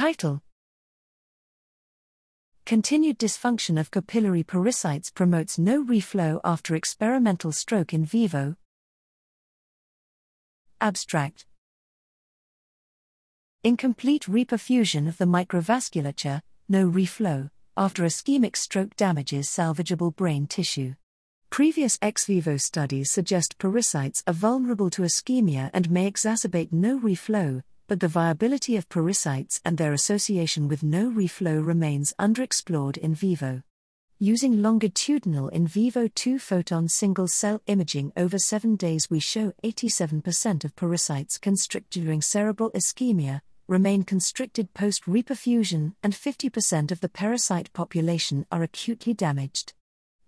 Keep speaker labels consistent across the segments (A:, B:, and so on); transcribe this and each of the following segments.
A: Title Continued dysfunction of capillary pericytes promotes no reflow after experimental stroke in vivo. Abstract Incomplete reperfusion of the microvasculature, no reflow, after ischemic stroke damages salvageable brain tissue. Previous ex vivo studies suggest pericytes are vulnerable to ischemia and may exacerbate no reflow, but the viability of pericytes and their association with no reflow remains underexplored in vivo. Using longitudinal in vivo 2 photon single cell imaging over 7 days, we show 87% of pericytes constrict during cerebral ischemia, remain constricted post reperfusion, and 50% of the pericyte population are acutely damaged.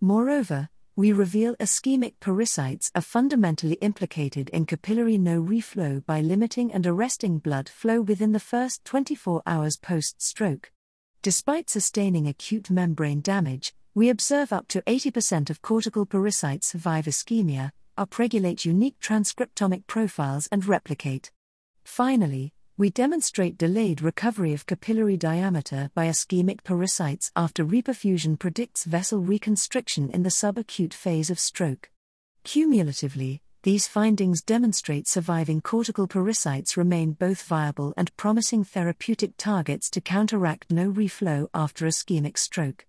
A: Moreover, we reveal ischemic pericytes are fundamentally implicated in capillary no reflow by limiting and arresting blood flow within the first 24 hours post stroke. Despite sustaining acute membrane damage, we observe up to 80% of cortical pericytes survive ischemia, upregulate unique transcriptomic profiles, and replicate. Finally, we demonstrate delayed recovery of capillary diameter by ischemic pericytes after reperfusion predicts vessel reconstriction in the subacute phase of stroke. Cumulatively, these findings demonstrate surviving cortical pericytes remain both viable and promising therapeutic targets to counteract no reflow after ischemic stroke.